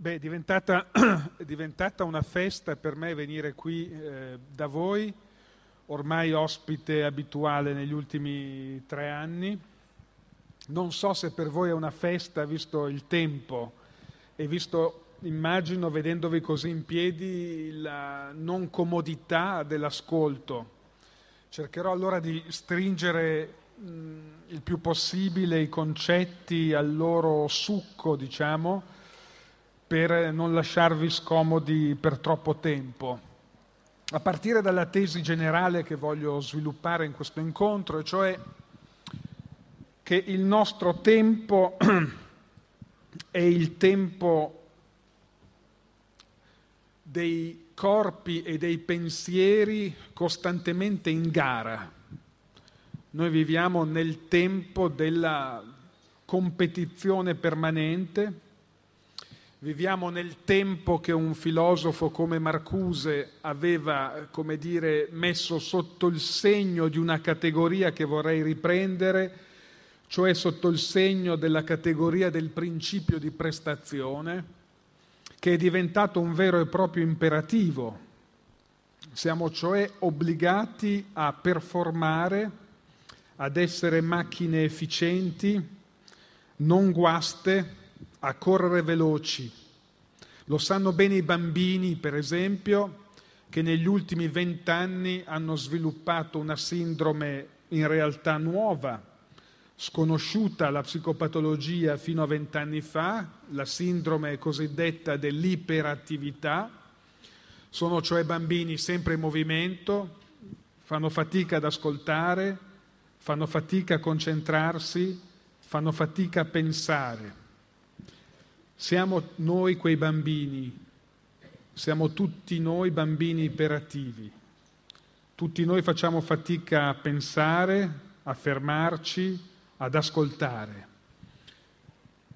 Beh, è diventata, è diventata, una festa per me venire qui eh, da voi, ormai ospite abituale negli ultimi tre anni. Non so se per voi è una festa, visto il tempo e visto, immagino, vedendovi così in piedi, la non comodità dell'ascolto. Cercherò allora di stringere mh, il più possibile i concetti al loro succo, diciamo, per non lasciarvi scomodi per troppo tempo. A partire dalla tesi generale che voglio sviluppare in questo incontro, cioè che il nostro tempo è il tempo dei corpi e dei pensieri costantemente in gara. Noi viviamo nel tempo della competizione permanente, Viviamo nel tempo che un filosofo come Marcuse aveva, come dire, messo sotto il segno di una categoria che vorrei riprendere, cioè sotto il segno della categoria del principio di prestazione, che è diventato un vero e proprio imperativo. Siamo cioè obbligati a performare, ad essere macchine efficienti, non guaste, a correre veloci. Lo sanno bene i bambini, per esempio, che negli ultimi vent'anni hanno sviluppato una sindrome in realtà nuova, sconosciuta alla psicopatologia fino a vent'anni fa, la sindrome cosiddetta dell'iperattività. Sono cioè bambini sempre in movimento, fanno fatica ad ascoltare, fanno fatica a concentrarsi, fanno fatica a pensare. Siamo noi quei bambini, siamo tutti noi bambini iperattivi. Tutti noi facciamo fatica a pensare, a fermarci, ad ascoltare.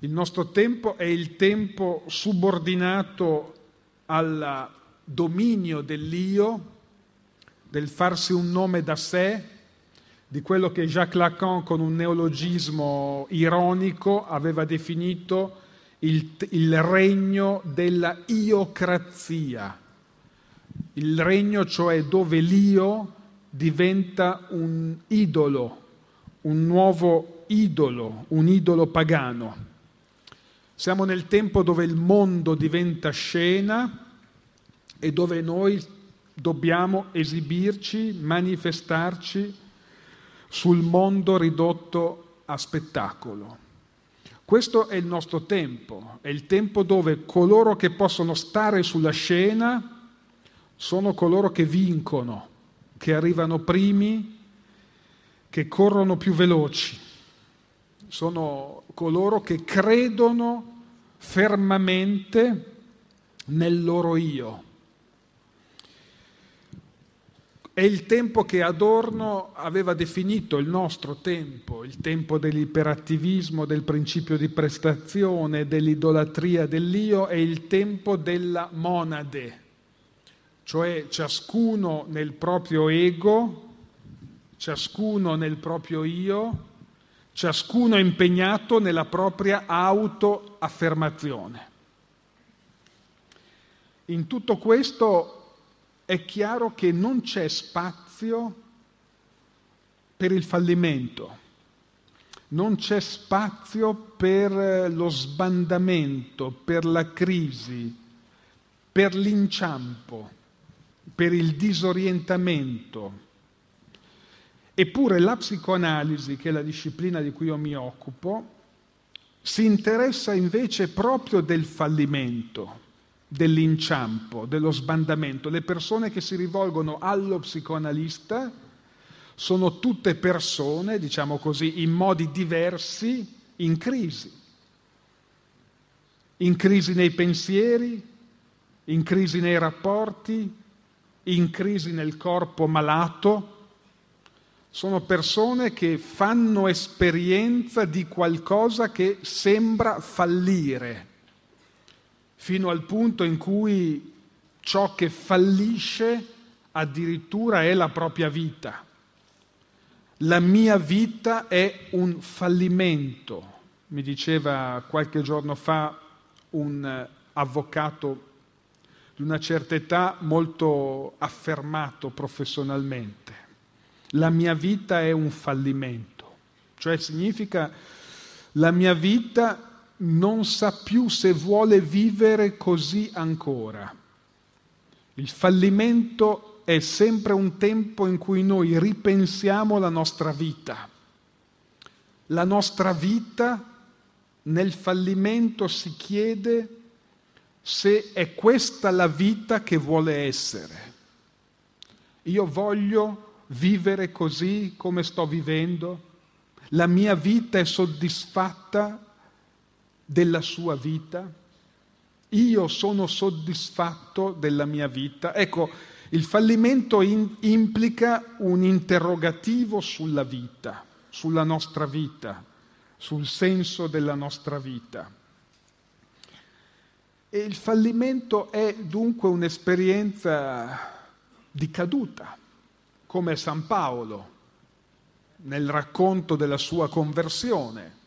Il nostro tempo è il tempo subordinato al dominio dell'io, del farsi un nome da sé, di quello che Jacques Lacan con un neologismo ironico aveva definito il, il regno della iocrazia, il regno cioè dove l'io diventa un idolo, un nuovo idolo, un idolo pagano. Siamo nel tempo dove il mondo diventa scena e dove noi dobbiamo esibirci, manifestarci sul mondo ridotto a spettacolo. Questo è il nostro tempo, è il tempo dove coloro che possono stare sulla scena sono coloro che vincono, che arrivano primi, che corrono più veloci, sono coloro che credono fermamente nel loro io. È il tempo che Adorno aveva definito il nostro tempo, il tempo dell'iperattivismo, del principio di prestazione, dell'idolatria dell'io, è il tempo della monade, cioè ciascuno nel proprio ego, ciascuno nel proprio io, ciascuno impegnato nella propria autoaffermazione. In tutto questo è chiaro che non c'è spazio per il fallimento, non c'è spazio per lo sbandamento, per la crisi, per l'inciampo, per il disorientamento. Eppure la psicoanalisi, che è la disciplina di cui io mi occupo, si interessa invece proprio del fallimento dell'inciampo, dello sbandamento. Le persone che si rivolgono allo psicoanalista sono tutte persone, diciamo così, in modi diversi, in crisi. In crisi nei pensieri, in crisi nei rapporti, in crisi nel corpo malato. Sono persone che fanno esperienza di qualcosa che sembra fallire fino al punto in cui ciò che fallisce addirittura è la propria vita. La mia vita è un fallimento, mi diceva qualche giorno fa un avvocato di una certa età molto affermato professionalmente. La mia vita è un fallimento, cioè significa la mia vita non sa più se vuole vivere così ancora. Il fallimento è sempre un tempo in cui noi ripensiamo la nostra vita. La nostra vita nel fallimento si chiede se è questa la vita che vuole essere. Io voglio vivere così come sto vivendo? La mia vita è soddisfatta della sua vita? Io sono soddisfatto della mia vita? Ecco, il fallimento in, implica un interrogativo sulla vita, sulla nostra vita, sul senso della nostra vita. E il fallimento è dunque un'esperienza di caduta, come San Paolo nel racconto della sua conversione.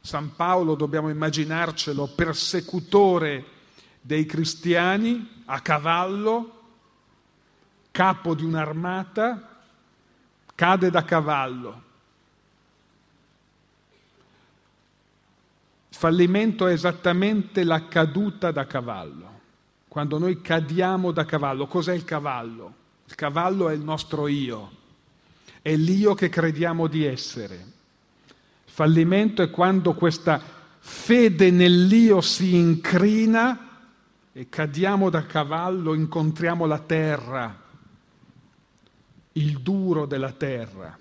San Paolo dobbiamo immaginarcelo persecutore dei cristiani a cavallo, capo di un'armata, cade da cavallo. Il fallimento è esattamente la caduta da cavallo. Quando noi cadiamo da cavallo, cos'è il cavallo? Il cavallo è il nostro io, è l'io che crediamo di essere. Fallimento è quando questa fede nell'io si incrina e cadiamo da cavallo, incontriamo la terra, il duro della terra.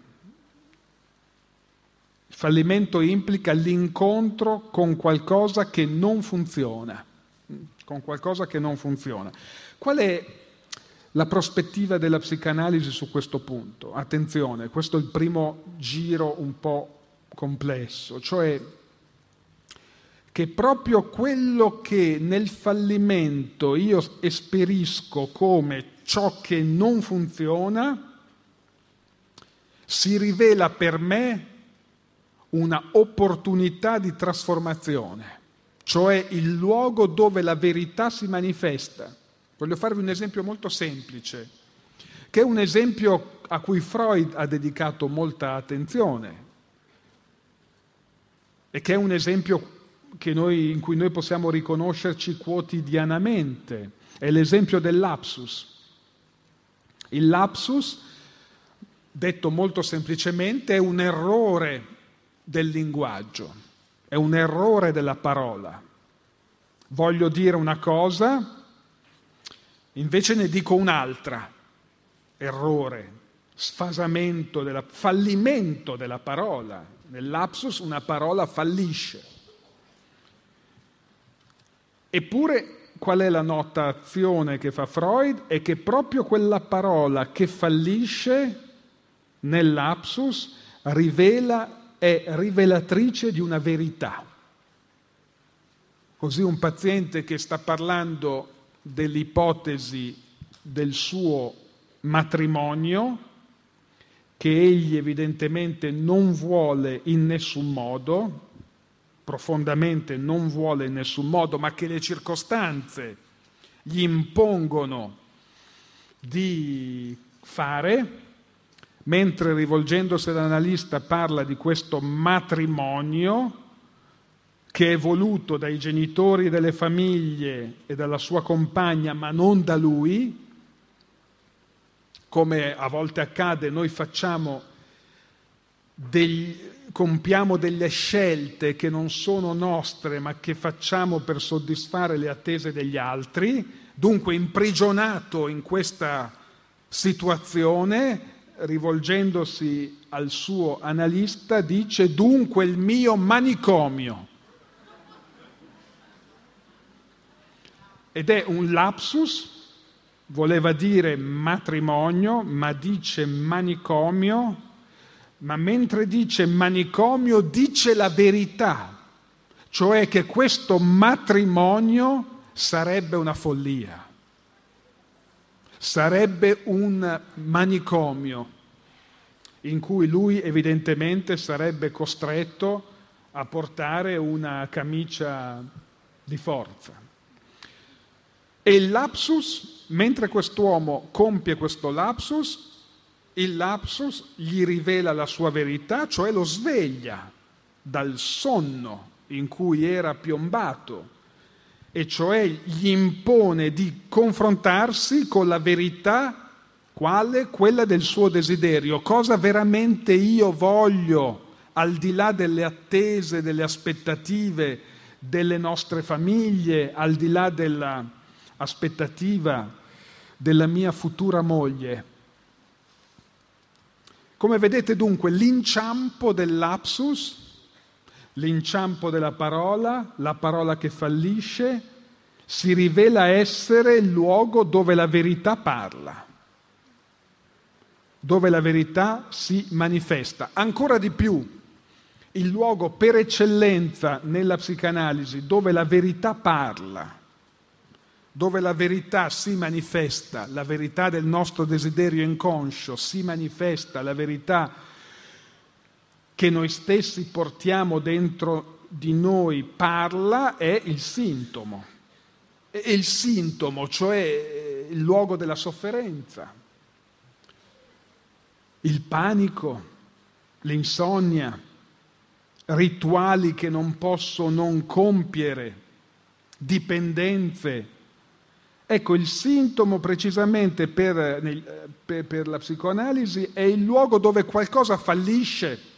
Il fallimento implica l'incontro con qualcosa che non funziona, con qualcosa che non funziona. Qual è la prospettiva della psicanalisi su questo punto? Attenzione, questo è il primo giro un po' complesso, cioè che proprio quello che nel fallimento io esperisco come ciò che non funziona, si rivela per me una opportunità di trasformazione, cioè il luogo dove la verità si manifesta. Voglio farvi un esempio molto semplice, che è un esempio a cui Freud ha dedicato molta attenzione e che è un esempio noi, in cui noi possiamo riconoscerci quotidianamente. È l'esempio del lapsus. Il lapsus, detto molto semplicemente, è un errore del linguaggio, è un errore della parola. Voglio dire una cosa, invece ne dico un'altra. Errore, sfasamento, della, fallimento della parola, Nell'apsus una parola fallisce. Eppure qual è la notazione che fa Freud? È che proprio quella parola che fallisce nell'apsus rivela, è rivelatrice di una verità. Così un paziente che sta parlando dell'ipotesi del suo matrimonio che egli evidentemente non vuole in nessun modo, profondamente non vuole in nessun modo, ma che le circostanze gli impongono di fare, mentre rivolgendosi all'analista parla di questo matrimonio che è voluto dai genitori delle famiglie e dalla sua compagna, ma non da lui, come a volte accade, noi facciamo degli, compiamo delle scelte che non sono nostre, ma che facciamo per soddisfare le attese degli altri, dunque imprigionato in questa situazione, rivolgendosi al suo analista, dice dunque il mio manicomio. Ed è un lapsus voleva dire matrimonio, ma dice manicomio, ma mentre dice manicomio dice la verità, cioè che questo matrimonio sarebbe una follia, sarebbe un manicomio in cui lui evidentemente sarebbe costretto a portare una camicia di forza. E il lapsus, mentre quest'uomo compie questo lapsus, il lapsus gli rivela la sua verità, cioè lo sveglia dal sonno in cui era piombato, e cioè gli impone di confrontarsi con la verità, quale? Quella del suo desiderio, cosa veramente io voglio, al di là delle attese, delle aspettative delle nostre famiglie, al di là dell'aspettativa della mia futura moglie. Come vedete dunque l'inciampo del lapsus l'inciampo della parola, la parola che fallisce, si rivela essere il luogo dove la verità parla, dove la verità si manifesta. Ancora di più, il luogo per eccellenza nella psicanalisi dove la verità parla, dove la verità si manifesta, la verità del nostro desiderio inconscio si manifesta, la verità che noi stessi portiamo dentro di noi parla è il sintomo. È il sintomo, cioè il luogo della sofferenza, il panico, l'insonnia, rituali che non posso non compiere, dipendenze. Ecco, il sintomo precisamente per, per, per la psicoanalisi è il luogo dove qualcosa fallisce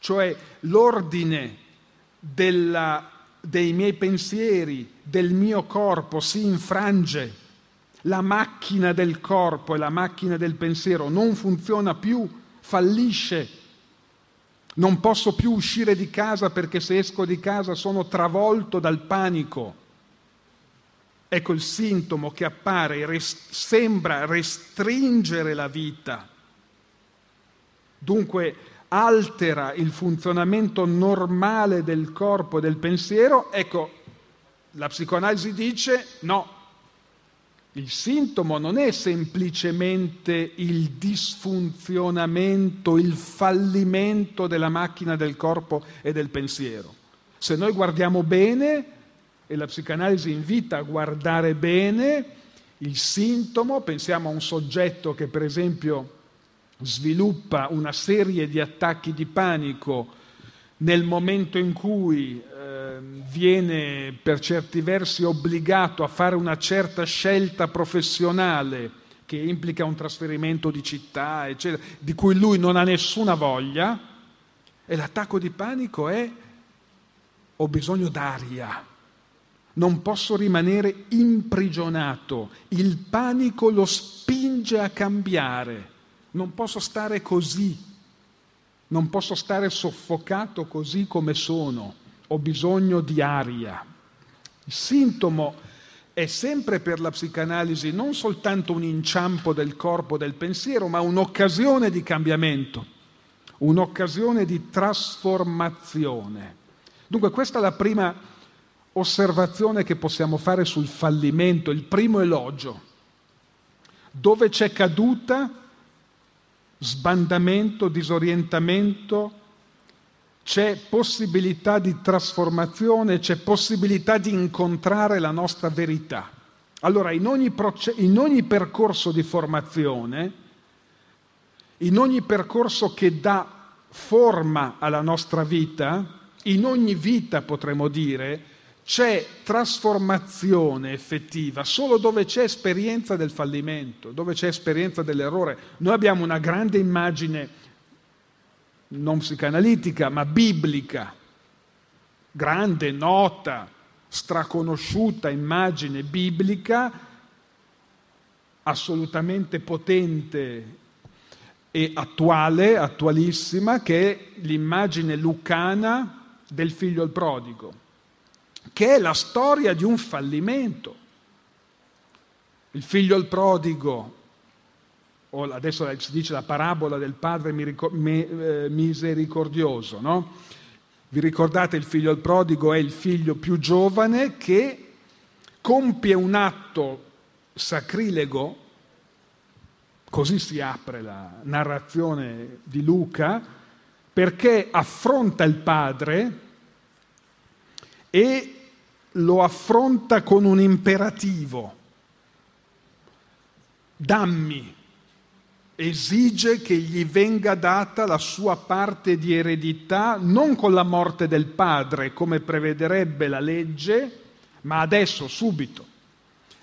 cioè l'ordine della, dei miei pensieri, del mio corpo si infrange, la macchina del corpo e la macchina del pensiero non funziona più, fallisce. Non posso più uscire di casa perché se esco di casa sono travolto dal panico. Ecco il sintomo che appare, res- sembra restringere la vita. Dunque altera il funzionamento normale del corpo e del pensiero, ecco, la psicoanalisi dice no, il sintomo non è semplicemente il disfunzionamento, il fallimento della macchina del corpo e del pensiero. Se noi guardiamo bene, e la psicanalisi invita a guardare bene, il sintomo, pensiamo a un soggetto che per esempio sviluppa una serie di attacchi di panico nel momento in cui eh, viene per certi versi obbligato a fare una certa scelta professionale che implica un trasferimento di città, eccetera, di cui lui non ha nessuna voglia, e l'attacco di panico è ho bisogno d'aria, non posso rimanere imprigionato, il panico lo spinge a cambiare non posso stare così, non posso stare soffocato così come sono, ho bisogno di aria. Il sintomo è sempre per la psicanalisi non soltanto un inciampo del corpo, del pensiero, ma un'occasione di cambiamento, un'occasione di trasformazione. Dunque questa è la prima osservazione che possiamo fare sul fallimento, il primo elogio. Dove c'è caduta sbandamento, disorientamento, c'è possibilità di trasformazione, c'è possibilità di incontrare la nostra verità. Allora, in ogni, proce- in ogni percorso di formazione, in ogni percorso che dà forma alla nostra vita, in ogni vita potremmo dire, c'è trasformazione effettiva solo dove c'è esperienza del fallimento, dove c'è esperienza dell'errore. Noi abbiamo una grande immagine, non psicanalitica, ma biblica, grande, nota, straconosciuta immagine biblica, assolutamente potente e attuale, attualissima, che è l'immagine lucana del figlio al prodigo che è la storia di un fallimento. Il figlio il prodigo, o adesso si dice la parabola del padre eh, misericordioso, no? Vi ricordate il figlio il prodigo è il figlio più giovane che compie un atto sacrilego, così si apre la narrazione di Luca, perché affronta il padre e lo affronta con un imperativo, dammi, esige che gli venga data la sua parte di eredità non con la morte del padre come prevederebbe la legge, ma adesso, subito.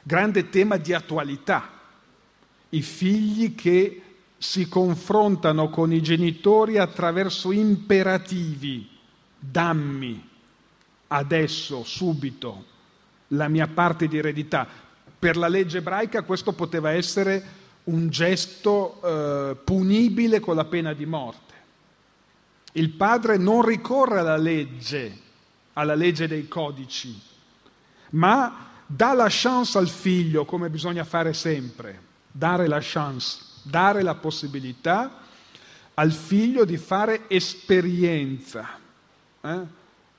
Grande tema di attualità. I figli che si confrontano con i genitori attraverso imperativi, dammi, adesso, subito, la mia parte di eredità. Per la legge ebraica questo poteva essere un gesto eh, punibile con la pena di morte. Il padre non ricorre alla legge, alla legge dei codici, ma dà la chance al figlio, come bisogna fare sempre, dare la chance, dare la possibilità al figlio di fare esperienza. Eh?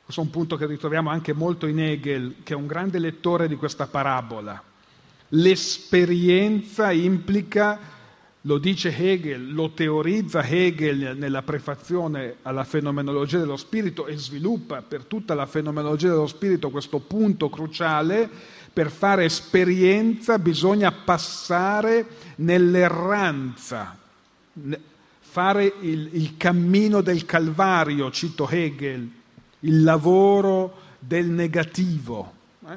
Questo è un punto che ritroviamo anche molto in Hegel, che è un grande lettore di questa parabola. L'esperienza implica, lo dice Hegel, lo teorizza Hegel nella prefazione alla fenomenologia dello spirito e sviluppa per tutta la fenomenologia dello spirito questo punto cruciale. Per fare esperienza bisogna passare nell'erranza, fare il, il cammino del Calvario, cito Hegel, il lavoro del negativo, eh?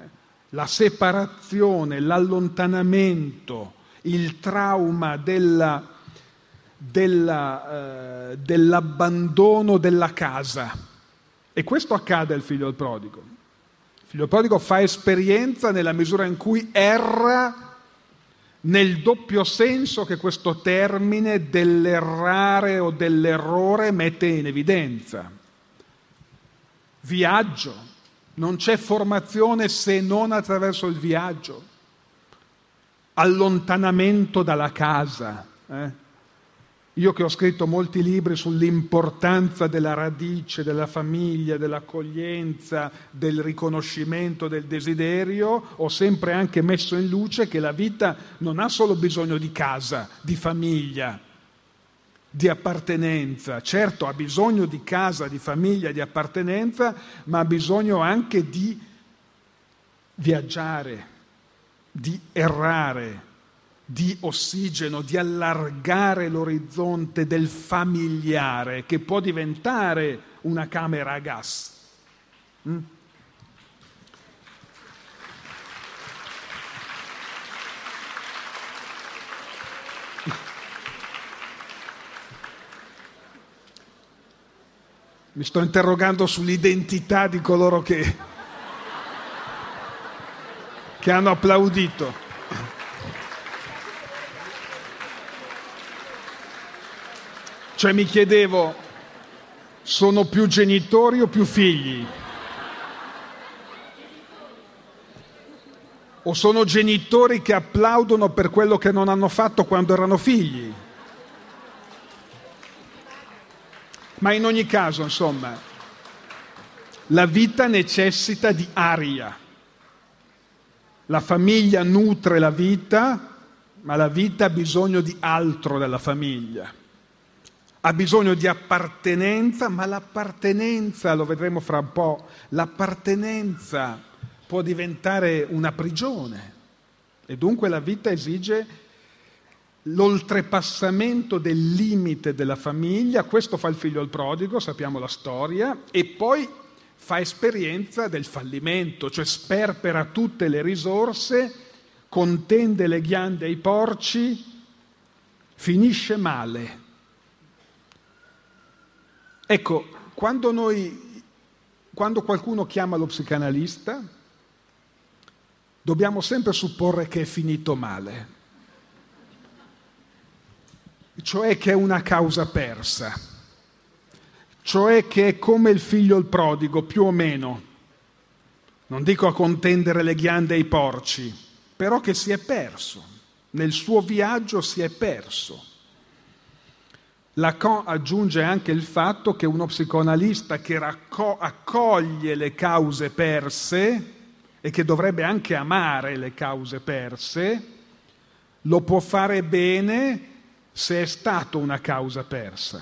la separazione, l'allontanamento, il trauma della, della, eh, dell'abbandono della casa. E questo accade al figlio del prodigo. Il figlio del prodigo fa esperienza nella misura in cui erra nel doppio senso che questo termine dell'errare o dell'errore mette in evidenza viaggio, non c'è formazione se non attraverso il viaggio, allontanamento dalla casa. Eh? Io che ho scritto molti libri sull'importanza della radice, della famiglia, dell'accoglienza, del riconoscimento, del desiderio, ho sempre anche messo in luce che la vita non ha solo bisogno di casa, di famiglia, di appartenenza. Certo ha bisogno di casa, di famiglia, di appartenenza, ma ha bisogno anche di viaggiare, di errare, di ossigeno, di allargare l'orizzonte del familiare che può diventare una camera a gas. Mm? Mi sto interrogando sull'identità di coloro che, che hanno applaudito. Cioè mi chiedevo, sono più genitori o più figli? O sono genitori che applaudono per quello che non hanno fatto quando erano figli? Ma in ogni caso, insomma, la vita necessita di aria. La famiglia nutre la vita, ma la vita ha bisogno di altro dalla famiglia. Ha bisogno di appartenenza, ma l'appartenenza, lo vedremo fra un po', l'appartenenza può diventare una prigione. E dunque la vita esige l'oltrepassamento del limite della famiglia, questo fa il figlio al prodigo, sappiamo la storia, e poi fa esperienza del fallimento, cioè sperpera tutte le risorse, contende le ghiande ai porci, finisce male. Ecco, quando, noi, quando qualcuno chiama lo psicanalista, dobbiamo sempre supporre che è finito male cioè che è una causa persa, cioè che è come il figlio il prodigo, più o meno. Non dico a contendere le ghiande ai porci, però che si è perso, nel suo viaggio si è perso. Lacan aggiunge anche il fatto che uno psicoanalista che racco- accoglie le cause perse e che dovrebbe anche amare le cause perse, lo può fare bene se è stato una causa persa,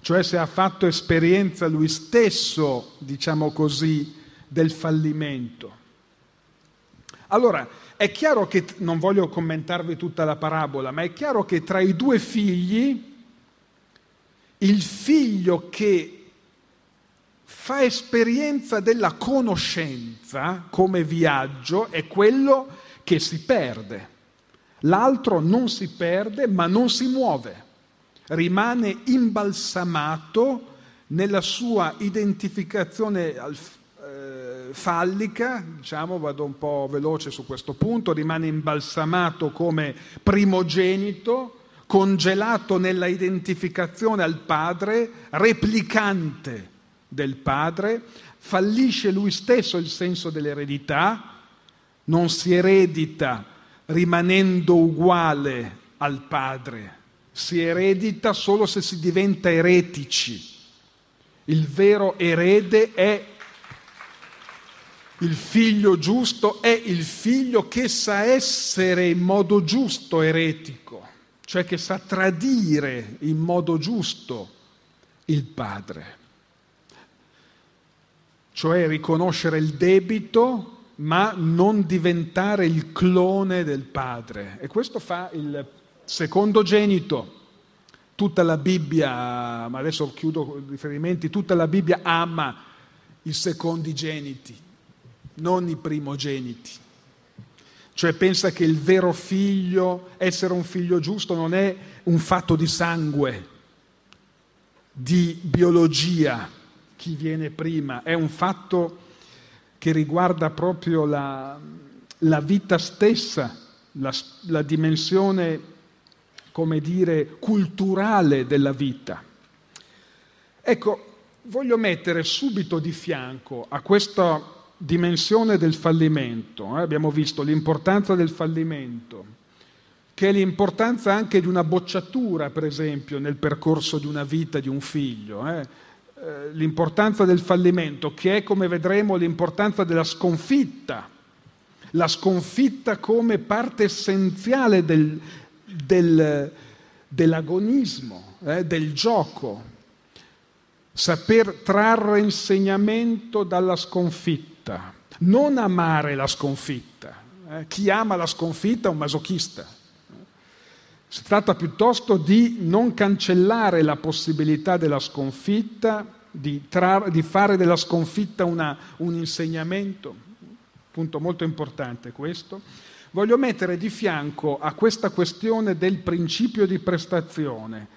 cioè se ha fatto esperienza lui stesso, diciamo così, del fallimento. Allora, è chiaro che, non voglio commentarvi tutta la parabola, ma è chiaro che tra i due figli, il figlio che fa esperienza della conoscenza come viaggio è quello che si perde. L'altro non si perde, ma non si muove, rimane imbalsamato nella sua identificazione eh, fallica, diciamo, vado un po' veloce su questo punto, rimane imbalsamato come primogenito, congelato nella identificazione al padre, replicante del padre, fallisce lui stesso il senso dell'eredità, non si eredita rimanendo uguale al padre, si eredita solo se si diventa eretici. Il vero erede è il figlio giusto, è il figlio che sa essere in modo giusto eretico, cioè che sa tradire in modo giusto il padre, cioè riconoscere il debito ma non diventare il clone del padre. E questo fa il secondogenito. Tutta la Bibbia, ma adesso chiudo i riferimenti, tutta la Bibbia ama i secondigeniti, non i primogeniti. Cioè pensa che il vero figlio, essere un figlio giusto, non è un fatto di sangue, di biologia, chi viene prima, è un fatto che riguarda proprio la, la vita stessa, la, la dimensione, come dire, culturale della vita. Ecco, voglio mettere subito di fianco a questa dimensione del fallimento, eh, abbiamo visto l'importanza del fallimento, che è l'importanza anche di una bocciatura, per esempio, nel percorso di una vita di un figlio. Eh eh, l'importanza del fallimento, che è, come vedremo, l'importanza della sconfitta, la sconfitta come parte essenziale del, del, dell'agonismo, eh, del gioco, saper trarre insegnamento dalla sconfitta, non amare la sconfitta. Eh. Chi ama la sconfitta è un masochista. Si tratta piuttosto di non cancellare la possibilità della sconfitta, di, tra, di fare della sconfitta una, un insegnamento, punto molto importante questo. Voglio mettere di fianco a questa questione del principio di prestazione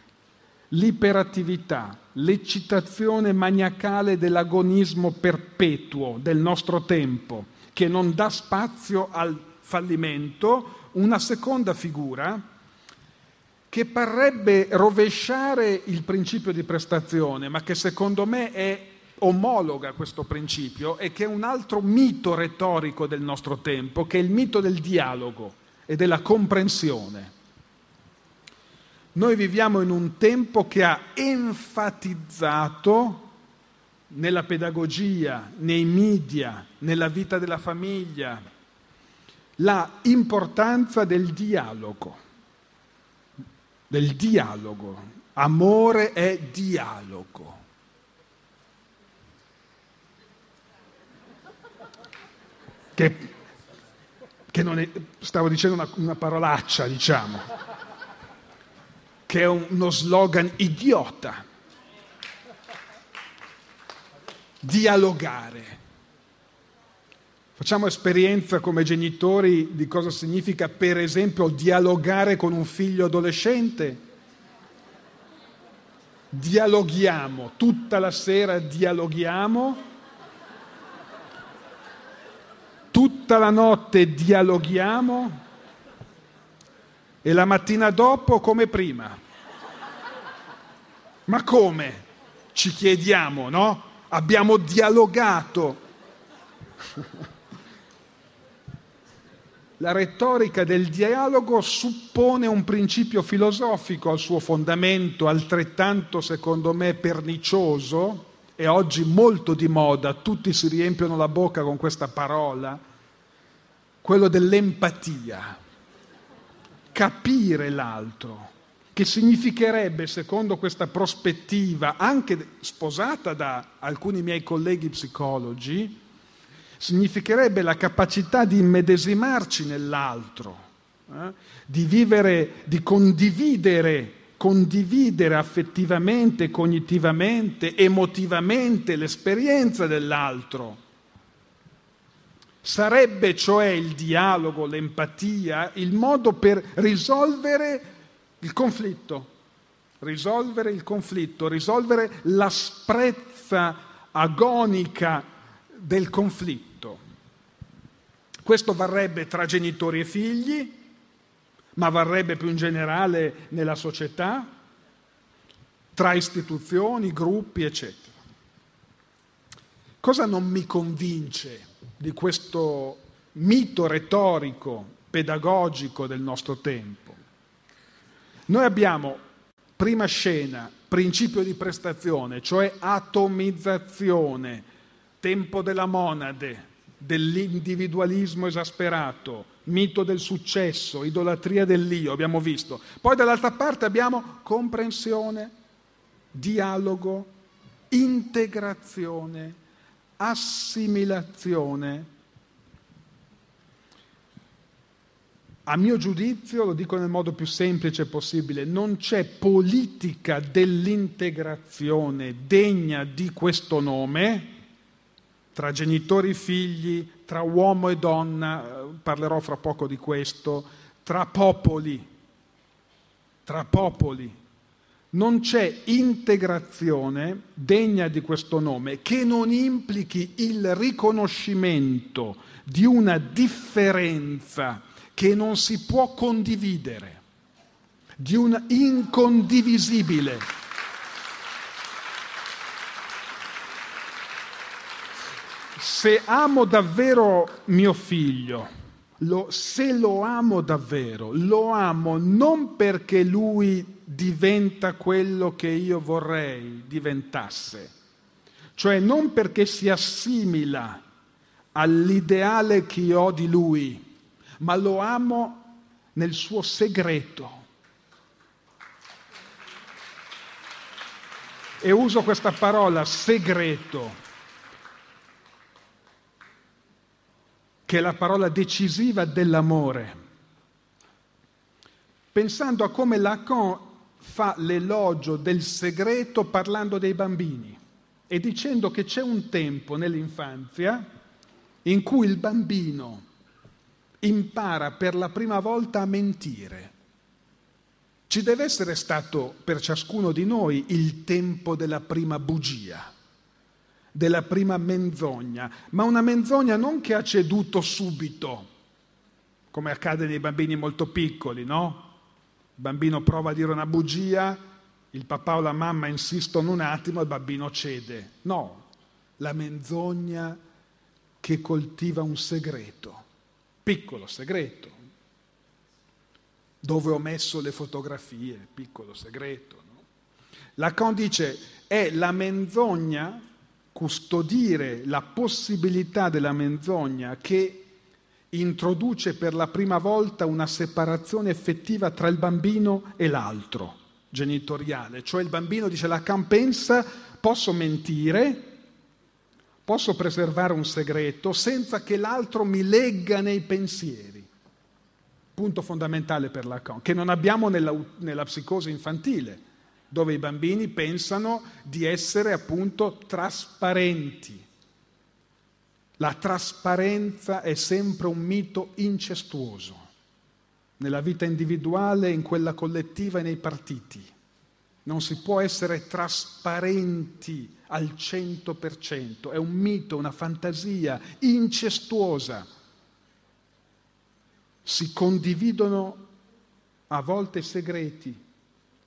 l'iperattività, l'eccitazione maniacale dell'agonismo perpetuo del nostro tempo, che non dà spazio al fallimento, una seconda figura che parrebbe rovesciare il principio di prestazione, ma che secondo me è omologa questo principio e che è un altro mito retorico del nostro tempo, che è il mito del dialogo e della comprensione. Noi viviamo in un tempo che ha enfatizzato nella pedagogia, nei media, nella vita della famiglia, la importanza del dialogo del dialogo. Amore è dialogo. Che, che non è, stavo dicendo una, una parolaccia, diciamo, che è uno slogan idiota. Dialogare. Facciamo esperienza come genitori di cosa significa, per esempio, dialogare con un figlio adolescente. Dialoghiamo, tutta la sera dialoghiamo, tutta la notte dialoghiamo e la mattina dopo come prima. Ma come? Ci chiediamo, no? Abbiamo dialogato. La retorica del dialogo suppone un principio filosofico al suo fondamento, altrettanto secondo me pernicioso e oggi molto di moda, tutti si riempiono la bocca con questa parola, quello dell'empatia, capire l'altro, che significherebbe, secondo questa prospettiva, anche sposata da alcuni miei colleghi psicologi, significherebbe la capacità di immedesimarci nell'altro, eh? di vivere, di condividere, condividere affettivamente, cognitivamente, emotivamente l'esperienza dell'altro. Sarebbe cioè il dialogo, l'empatia, il modo per risolvere il conflitto, risolvere il conflitto, risolvere l'asprezza agonica del conflitto. Questo varrebbe tra genitori e figli, ma varrebbe più in generale nella società, tra istituzioni, gruppi, eccetera. Cosa non mi convince di questo mito retorico, pedagogico del nostro tempo? Noi abbiamo prima scena, principio di prestazione, cioè atomizzazione, tempo della monade, dell'individualismo esasperato, mito del successo, idolatria dell'io, abbiamo visto. Poi dall'altra parte abbiamo comprensione, dialogo, integrazione, assimilazione. A mio giudizio, lo dico nel modo più semplice possibile, non c'è politica dell'integrazione degna di questo nome tra genitori e figli, tra uomo e donna, eh, parlerò fra poco di questo, tra popoli, tra popoli. Non c'è integrazione degna di questo nome che non implichi il riconoscimento di una differenza che non si può condividere, di un incondivisibile. Se amo davvero mio figlio, lo, se lo amo davvero, lo amo non perché lui diventa quello che io vorrei diventasse, cioè non perché si assimila all'ideale che io ho di lui, ma lo amo nel suo segreto. E uso questa parola segreto che è la parola decisiva dell'amore. Pensando a come Lacan fa l'elogio del segreto parlando dei bambini e dicendo che c'è un tempo nell'infanzia in cui il bambino impara per la prima volta a mentire. Ci deve essere stato per ciascuno di noi il tempo della prima bugia della prima menzogna, ma una menzogna non che ha ceduto subito, come accade nei bambini molto piccoli, no? Il bambino prova a dire una bugia, il papà o la mamma insistono un attimo e il bambino cede. No, la menzogna che coltiva un segreto, piccolo segreto, dove ho messo le fotografie, piccolo segreto. No? Lacan dice è la menzogna custodire la possibilità della menzogna che introduce per la prima volta una separazione effettiva tra il bambino e l'altro genitoriale, cioè il bambino dice la pensa posso mentire, posso preservare un segreto senza che l'altro mi legga nei pensieri. Punto fondamentale per Lacan, che non abbiamo nella, nella psicosi infantile dove i bambini pensano di essere appunto trasparenti. La trasparenza è sempre un mito incestuoso, nella vita individuale, in quella collettiva e nei partiti. Non si può essere trasparenti al cento per cento, è un mito, una fantasia incestuosa. Si condividono a volte segreti,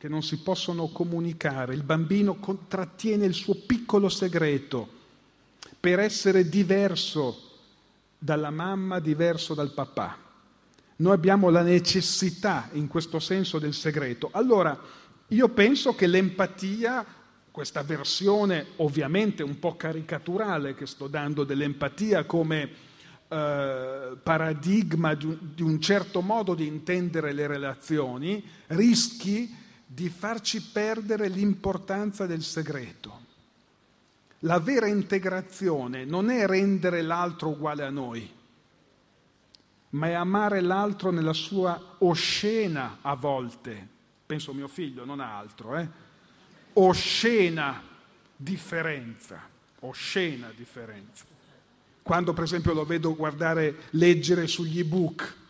che non si possono comunicare. Il bambino trattiene il suo piccolo segreto per essere diverso dalla mamma, diverso dal papà. Noi abbiamo la necessità in questo senso del segreto. Allora, io penso che l'empatia, questa versione ovviamente un po' caricaturale che sto dando dell'empatia come eh, paradigma di un, di un certo modo di intendere le relazioni, rischi di farci perdere l'importanza del segreto. La vera integrazione non è rendere l'altro uguale a noi, ma è amare l'altro nella sua oscena a volte, penso mio figlio, non altro, eh? oscena differenza, oscena differenza. Quando per esempio lo vedo guardare, leggere sugli ebook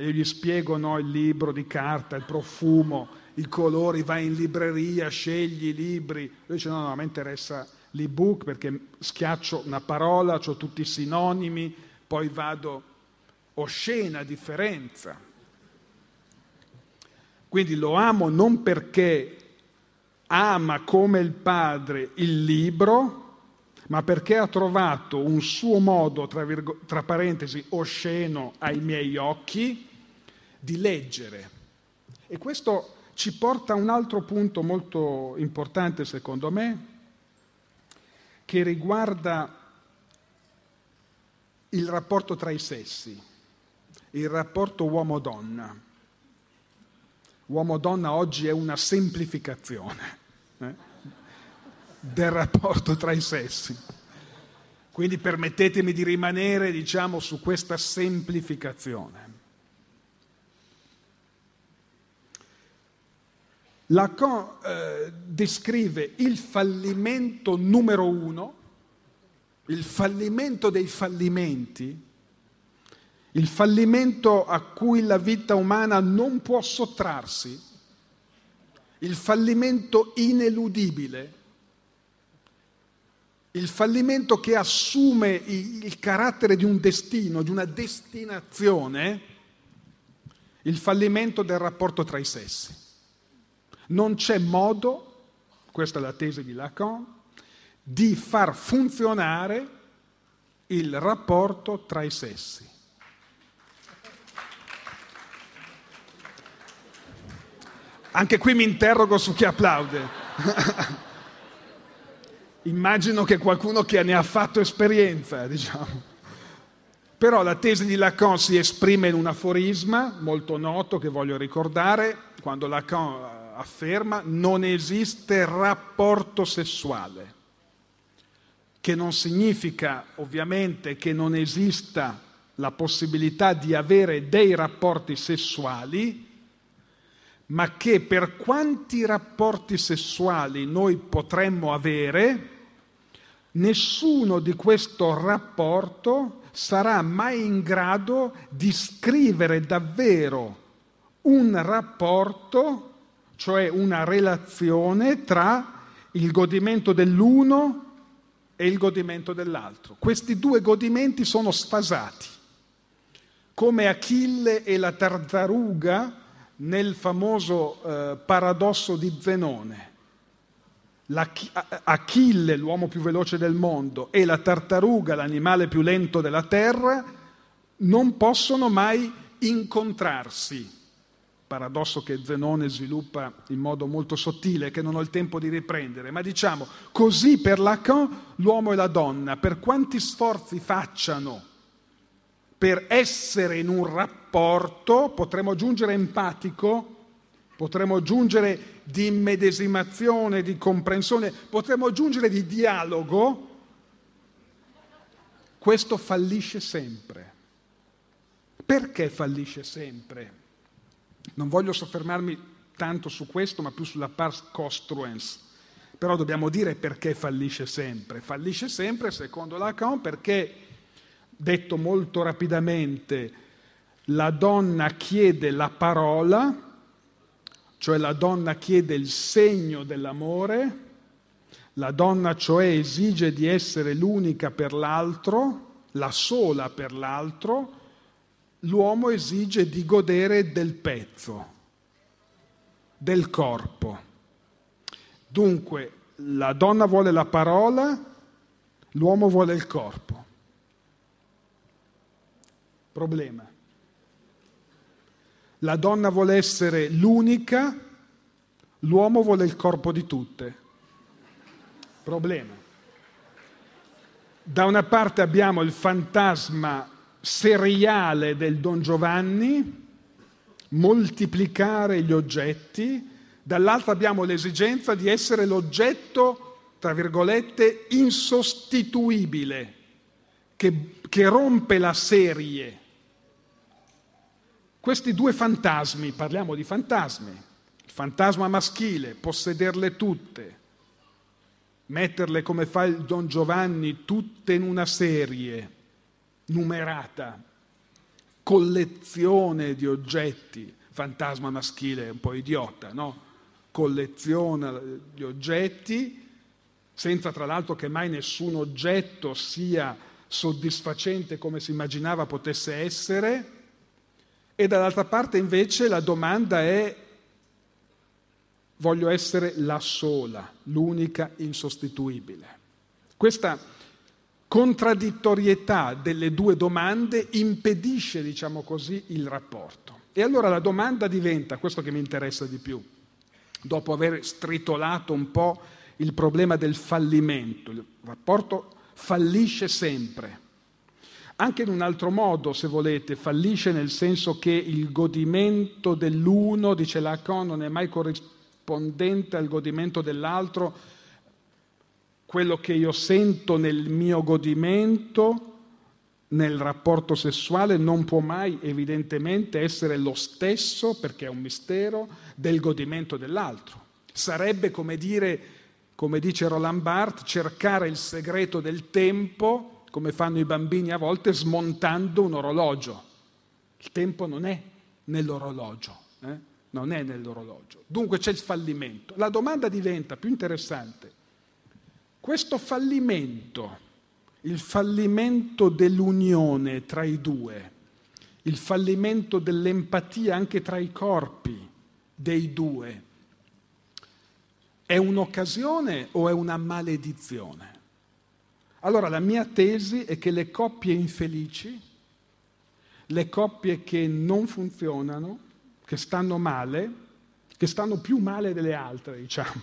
e io gli spiego no, il libro di carta, il profumo, i colori, vai in libreria, scegli i libri. Lui dice no, no, a me interessa l'ebook perché schiaccio una parola, ho tutti i sinonimi, poi vado oscena differenza. Quindi lo amo non perché ama come il padre il libro, ma perché ha trovato un suo modo, tra, virgo, tra parentesi, osceno ai miei occhi, di leggere. E questo ci porta a un altro punto molto importante, secondo me, che riguarda il rapporto tra i sessi, il rapporto uomo-donna. Uomo-donna oggi è una semplificazione eh, del rapporto tra i sessi. Quindi permettetemi di rimanere, diciamo, su questa semplificazione. Lacan eh, descrive il fallimento numero uno, il fallimento dei fallimenti, il fallimento a cui la vita umana non può sottrarsi, il fallimento ineludibile, il fallimento che assume il carattere di un destino, di una destinazione, il fallimento del rapporto tra i sessi. Non c'è modo, questa è la tesi di Lacan, di far funzionare il rapporto tra i sessi. Anche qui mi interrogo su chi applaude. Immagino che qualcuno che ne ha fatto esperienza, diciamo. Però la tesi di Lacan si esprime in un aforisma molto noto che voglio ricordare, quando Lacan afferma non esiste rapporto sessuale, che non significa ovviamente che non esista la possibilità di avere dei rapporti sessuali, ma che per quanti rapporti sessuali noi potremmo avere, nessuno di questo rapporto sarà mai in grado di scrivere davvero un rapporto cioè una relazione tra il godimento dell'uno e il godimento dell'altro. Questi due godimenti sono sfasati, come Achille e la tartaruga nel famoso eh, paradosso di Zenone. Achille, l'uomo più veloce del mondo, e la tartaruga, l'animale più lento della terra, non possono mai incontrarsi paradosso che Zenone sviluppa in modo molto sottile, che non ho il tempo di riprendere, ma diciamo così per Lacan l'uomo e la donna, per quanti sforzi facciano per essere in un rapporto, potremmo aggiungere empatico, potremmo aggiungere di immedesimazione, di comprensione, potremmo aggiungere di dialogo, questo fallisce sempre. Perché fallisce sempre? Non voglio soffermarmi tanto su questo, ma più sulla pars construens. Però dobbiamo dire perché fallisce sempre. Fallisce sempre, secondo Lacan, perché, detto molto rapidamente, la donna chiede la parola, cioè la donna chiede il segno dell'amore, la donna cioè esige di essere l'unica per l'altro, la sola per l'altro, l'uomo esige di godere del pezzo, del corpo. Dunque, la donna vuole la parola, l'uomo vuole il corpo. Problema. La donna vuole essere l'unica, l'uomo vuole il corpo di tutte. Problema. Da una parte abbiamo il fantasma seriale del Don Giovanni, moltiplicare gli oggetti, dall'altra abbiamo l'esigenza di essere l'oggetto tra virgolette, insostituibile, che, che rompe la serie. Questi due fantasmi, parliamo di fantasmi, il fantasma maschile, possederle tutte, metterle come fa il Don Giovanni tutte in una serie numerata, collezione di oggetti, fantasma maschile è un po' idiota, no? Colleziona gli oggetti senza tra l'altro che mai nessun oggetto sia soddisfacente come si immaginava potesse essere, e dall'altra parte invece la domanda è voglio essere la sola, l'unica insostituibile. Questa contraddittorietà delle due domande impedisce, diciamo così, il rapporto. E allora la domanda diventa, questo che mi interessa di più, dopo aver stritolato un po' il problema del fallimento. Il rapporto fallisce sempre. Anche in un altro modo, se volete, fallisce nel senso che il godimento dell'uno, dice Lacan, non è mai corrispondente al godimento dell'altro. Quello che io sento nel mio godimento, nel rapporto sessuale, non può mai evidentemente essere lo stesso, perché è un mistero, del godimento dell'altro. Sarebbe come dire come dice Roland Barthes, cercare il segreto del tempo, come fanno i bambini a volte, smontando un orologio. Il tempo non è nell'orologio, eh? non è nell'orologio. Dunque c'è il fallimento. La domanda diventa più interessante. Questo fallimento, il fallimento dell'unione tra i due, il fallimento dell'empatia anche tra i corpi dei due, è un'occasione o è una maledizione? Allora la mia tesi è che le coppie infelici, le coppie che non funzionano, che stanno male, che stanno più male delle altre, diciamo.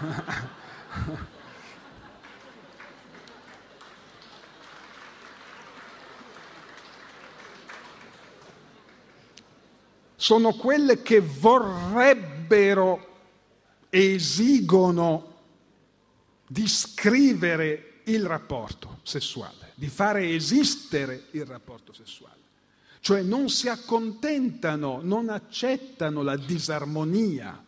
sono quelle che vorrebbero esigono di scrivere il rapporto sessuale, di fare esistere il rapporto sessuale. Cioè non si accontentano, non accettano la disarmonia,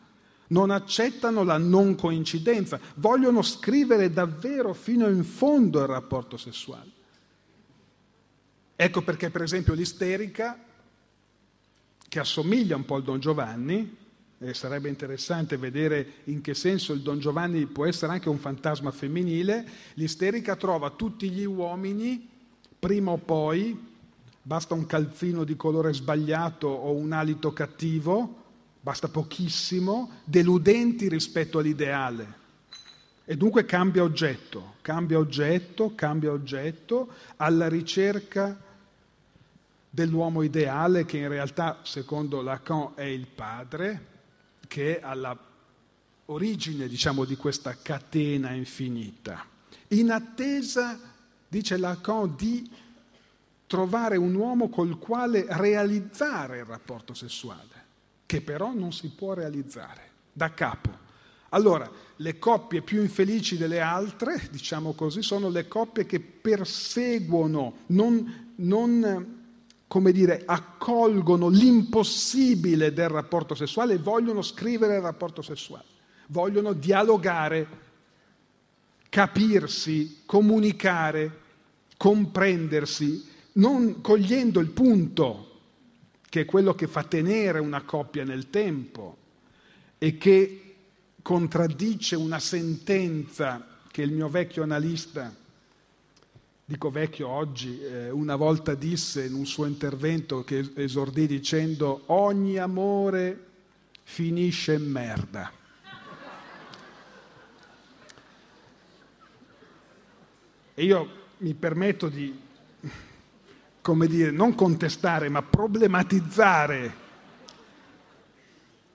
non accettano la non coincidenza, vogliono scrivere davvero fino in fondo il rapporto sessuale. Ecco perché per esempio l'isterica, che assomiglia un po' al Don Giovanni, eh, sarebbe interessante vedere in che senso il Don Giovanni può essere anche un fantasma femminile, l'isterica trova tutti gli uomini, prima o poi, basta un calzino di colore sbagliato o un alito cattivo, basta pochissimo, deludenti rispetto all'ideale. E dunque cambia oggetto, cambia oggetto, cambia oggetto, alla ricerca dell'uomo ideale che in realtà, secondo Lacan, è il padre, che è alla origine, diciamo, di questa catena infinita. In attesa, dice Lacan, di trovare un uomo col quale realizzare il rapporto sessuale, che però non si può realizzare da capo. Allora, le coppie più infelici delle altre, diciamo così, sono le coppie che perseguono, non, non come dire, accolgono l'impossibile del rapporto sessuale e vogliono scrivere il rapporto sessuale, vogliono dialogare, capirsi, comunicare, comprendersi, non cogliendo il punto che è quello che fa tenere una coppia nel tempo e che contraddice una sentenza che il mio vecchio analista dico vecchio oggi, eh, una volta disse in un suo intervento che esordì dicendo ogni amore finisce in merda. E io mi permetto di, come dire, non contestare, ma problematizzare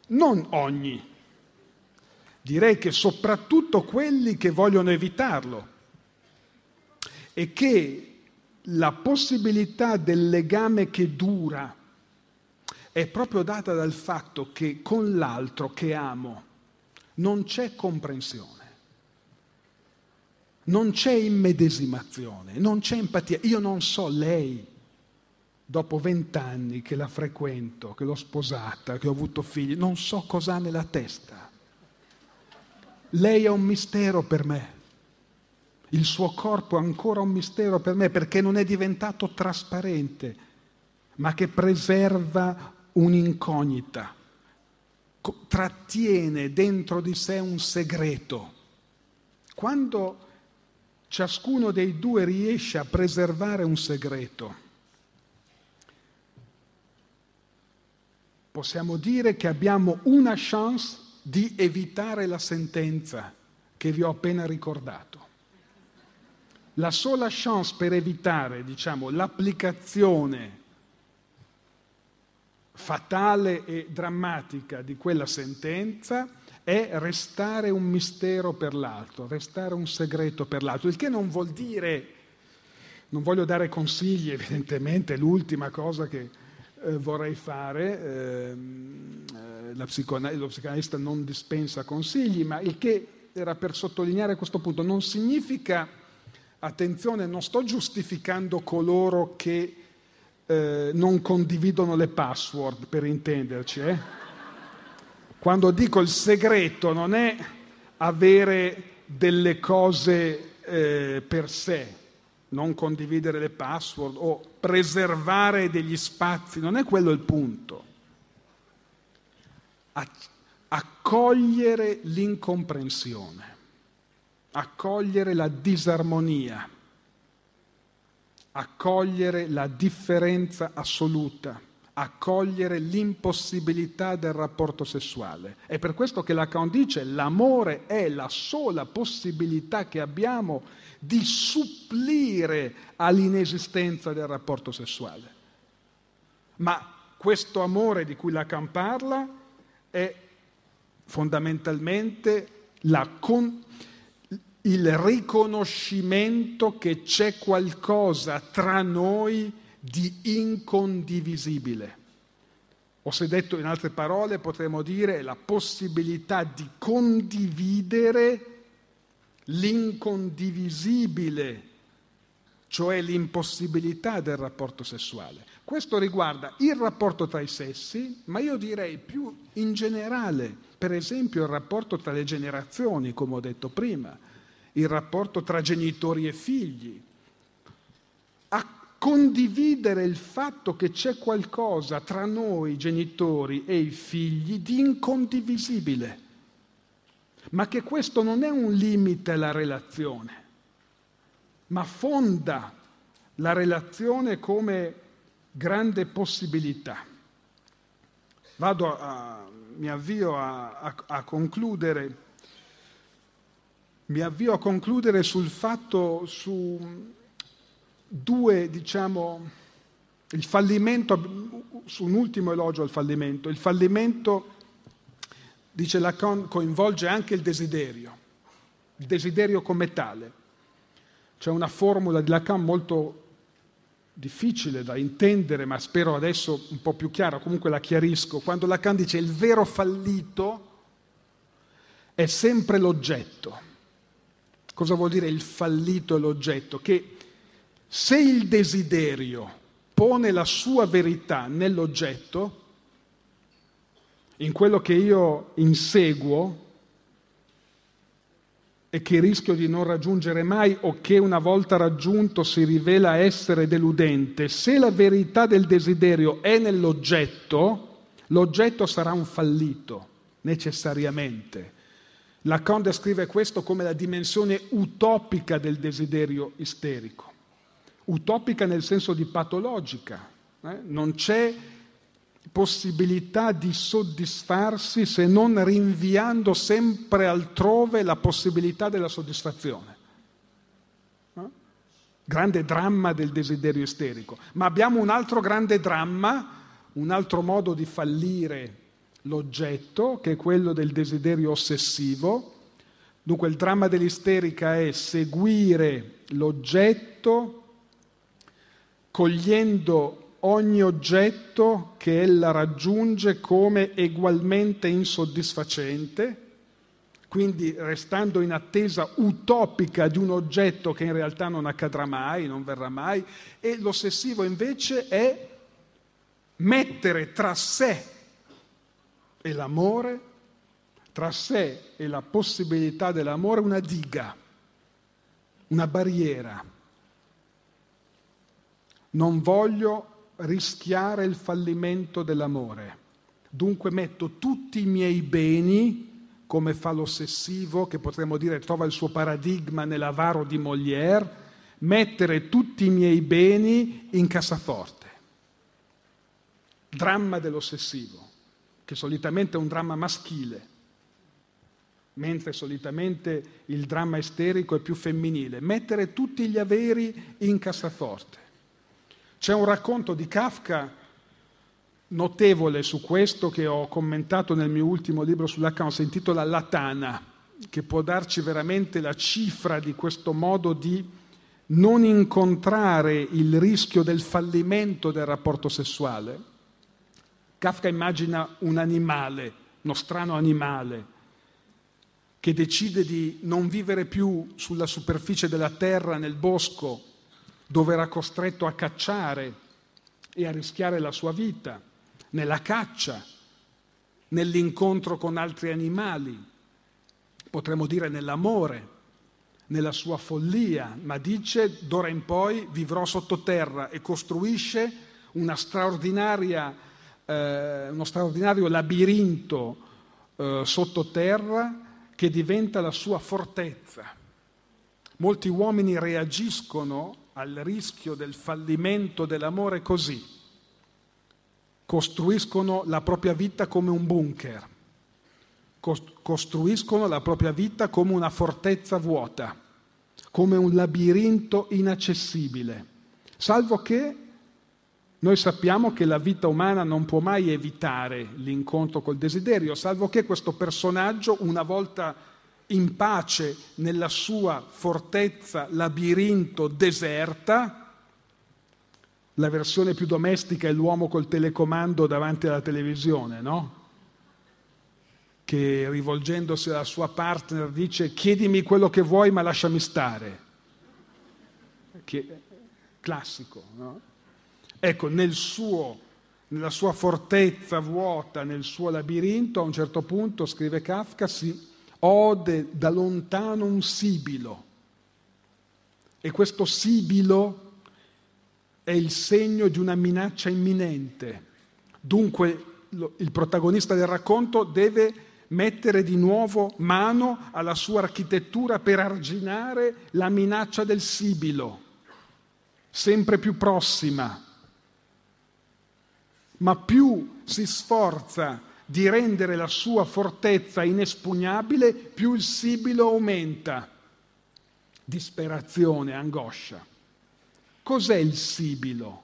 non ogni, direi che soprattutto quelli che vogliono evitarlo e che la possibilità del legame che dura è proprio data dal fatto che con l'altro che amo non c'è comprensione, non c'è immedesimazione, non c'è empatia. Io non so lei, dopo vent'anni che la frequento, che l'ho sposata, che ho avuto figli, non so cosa ha nella testa. Lei è un mistero per me. Il suo corpo è ancora un mistero per me perché non è diventato trasparente, ma che preserva un'incognita, trattiene dentro di sé un segreto. Quando ciascuno dei due riesce a preservare un segreto, possiamo dire che abbiamo una chance di evitare la sentenza che vi ho appena ricordato. La sola chance per evitare, diciamo, l'applicazione fatale e drammatica di quella sentenza è restare un mistero per l'altro, restare un segreto per l'altro, il che non vuol dire, non voglio dare consigli, evidentemente, l'ultima cosa che eh, vorrei fare, ehm, eh, lo psicanalista non dispensa consigli, ma il che era per sottolineare questo punto, non significa, attenzione, non sto giustificando coloro che eh, non condividono le password, per intenderci, eh? Quando dico il segreto non è avere delle cose eh, per sé, non condividere le password o preservare degli spazi, non è quello il punto. Accogliere l'incomprensione, accogliere la disarmonia, accogliere la differenza assoluta accogliere l'impossibilità del rapporto sessuale. È per questo che Lacan dice l'amore è la sola possibilità che abbiamo di supplire all'inesistenza del rapporto sessuale. Ma questo amore di cui Lacan parla è fondamentalmente con... il riconoscimento che c'è qualcosa tra noi di incondivisibile. O se detto in altre parole potremmo dire la possibilità di condividere l'incondivisibile, cioè l'impossibilità del rapporto sessuale. Questo riguarda il rapporto tra i sessi, ma io direi più in generale, per esempio il rapporto tra le generazioni, come ho detto prima, il rapporto tra genitori e figli, condividere il fatto che c'è qualcosa tra noi genitori e i figli di incondivisibile, ma che questo non è un limite alla relazione, ma fonda la relazione come grande possibilità. Vado a, mi avvio a, a, a concludere mi avvio a concludere sul fatto, su, due, diciamo, il fallimento, un ultimo elogio al fallimento, il fallimento, dice Lacan, coinvolge anche il desiderio, il desiderio come tale. C'è una formula di Lacan molto difficile da intendere, ma spero adesso un po' più chiara, comunque la chiarisco, quando Lacan dice il vero fallito è sempre l'oggetto. Cosa vuol dire il fallito è l'oggetto? Che se il desiderio pone la sua verità nell'oggetto, in quello che io inseguo e che rischio di non raggiungere mai o che una volta raggiunto si rivela essere deludente, se la verità del desiderio è nell'oggetto, l'oggetto sarà un fallito, necessariamente. Lacan descrive questo come la dimensione utopica del desiderio isterico utopica nel senso di patologica. Eh? Non c'è possibilità di soddisfarsi se non rinviando sempre altrove la possibilità della soddisfazione. Eh? Grande dramma del desiderio isterico. Ma abbiamo un altro grande dramma, un altro modo di fallire l'oggetto, che è quello del desiderio ossessivo. Dunque il dramma dell'isterica è seguire l'oggetto cogliendo ogni oggetto che ella raggiunge come egualmente insoddisfacente, quindi restando in attesa utopica di un oggetto che in realtà non accadrà mai, non verrà mai, e l'ossessivo invece è mettere tra sé e l'amore, tra sé e la possibilità dell'amore una diga, una barriera. Non voglio rischiare il fallimento dell'amore, dunque metto tutti i miei beni come fa l'ossessivo, che potremmo dire trova il suo paradigma nell'avaro di Molière, mettere tutti i miei beni in cassaforte. Dramma dell'ossessivo, che solitamente è un dramma maschile, mentre solitamente il dramma isterico è più femminile. Mettere tutti gli averi in cassaforte. C'è un racconto di Kafka notevole su questo che ho commentato nel mio ultimo libro sull'Account, si intitola La Tana, che può darci veramente la cifra di questo modo di non incontrare il rischio del fallimento del rapporto sessuale. Kafka immagina un animale, uno strano animale, che decide di non vivere più sulla superficie della terra, nel bosco, dove era costretto a cacciare e a rischiare la sua vita nella caccia, nell'incontro con altri animali, potremmo dire nell'amore, nella sua follia, ma dice d'ora in poi vivrò sottoterra e costruisce eh, uno straordinario labirinto eh, sottoterra che diventa la sua fortezza. Molti uomini reagiscono al rischio del fallimento dell'amore così. Costruiscono la propria vita come un bunker, costruiscono la propria vita come una fortezza vuota, come un labirinto inaccessibile, salvo che noi sappiamo che la vita umana non può mai evitare l'incontro col desiderio, salvo che questo personaggio, una volta in pace nella sua fortezza labirinto deserta, la versione più domestica è l'uomo col telecomando davanti alla televisione, no? Che rivolgendosi alla sua partner dice chiedimi quello che vuoi ma lasciami stare. Che, classico, no? Ecco, nel suo, nella sua fortezza vuota, nel suo labirinto, a un certo punto, scrive Kafka, si ode da lontano un sibilo. E questo sibilo è il segno di una minaccia imminente. Dunque il protagonista del racconto deve mettere di nuovo mano alla sua architettura per arginare la minaccia del sibilo, sempre più prossima. Ma più si sforza di rendere la sua fortezza inespugnabile, più il sibilo aumenta. Disperazione, angoscia. Cos'è il sibilo?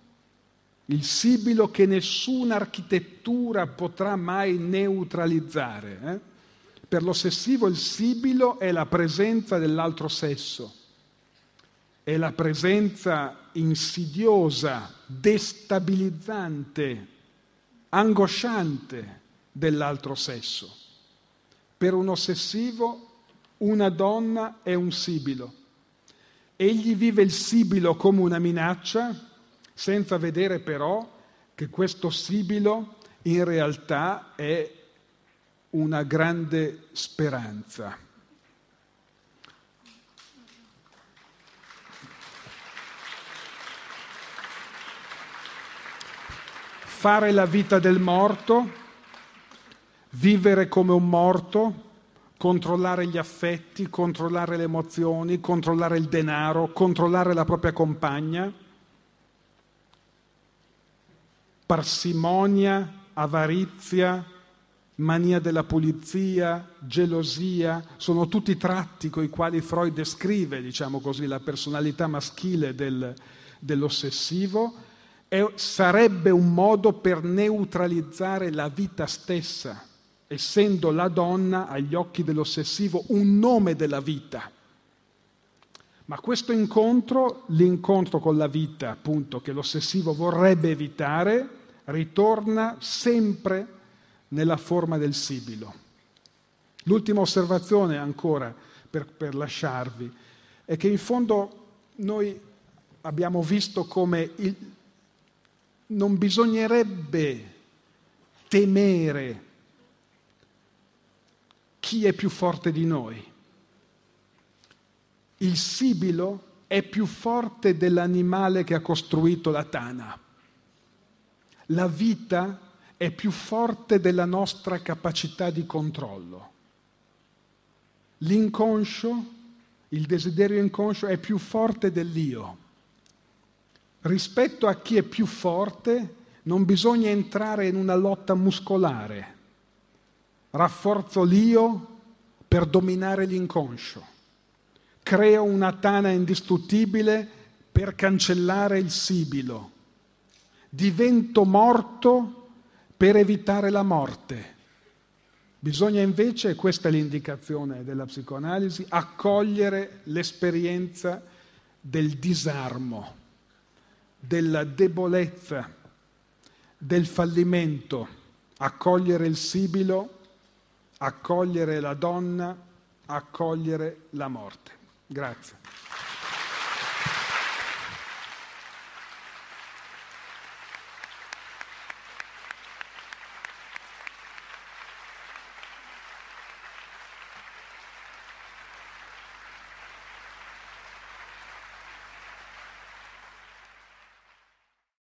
Il sibilo che nessuna architettura potrà mai neutralizzare. Eh? Per l'ossessivo il sibilo è la presenza dell'altro sesso, è la presenza insidiosa, destabilizzante, angosciante dell'altro sesso. Per un ossessivo una donna è un sibilo Egli vive il sibilo come una minaccia, senza vedere però che questo sibilo in realtà è una grande speranza. Fare la vita del morto, vivere come un morto, controllare gli affetti, controllare le emozioni, controllare il denaro, controllare la propria compagna, parsimonia, avarizia, mania della pulizia, gelosia, sono tutti tratti con i quali Freud descrive, diciamo così, la personalità maschile del, dell'ossessivo, e sarebbe un modo per neutralizzare la vita stessa essendo la donna agli occhi dell'ossessivo un nome della vita. Ma questo incontro, l'incontro con la vita, appunto, che l'ossessivo vorrebbe evitare, ritorna sempre nella forma del sibilo. L'ultima osservazione ancora per, per lasciarvi è che in fondo noi abbiamo visto come il, non bisognerebbe temere chi è più forte di noi. Il sibilo è più forte dell'animale che ha costruito la tana. La vita è più forte della nostra capacità di controllo. L'inconscio, il desiderio inconscio è più forte dell'io. Rispetto a chi è più forte non bisogna entrare in una lotta muscolare. Rafforzo l'io per dominare l'inconscio. Creo una tana indistruttibile per cancellare il sibilo. Divento morto per evitare la morte. Bisogna invece, questa è l'indicazione della psicoanalisi, accogliere l'esperienza del disarmo, della debolezza, del fallimento, accogliere il sibilo, accogliere la donna, accogliere la morte. Grazie.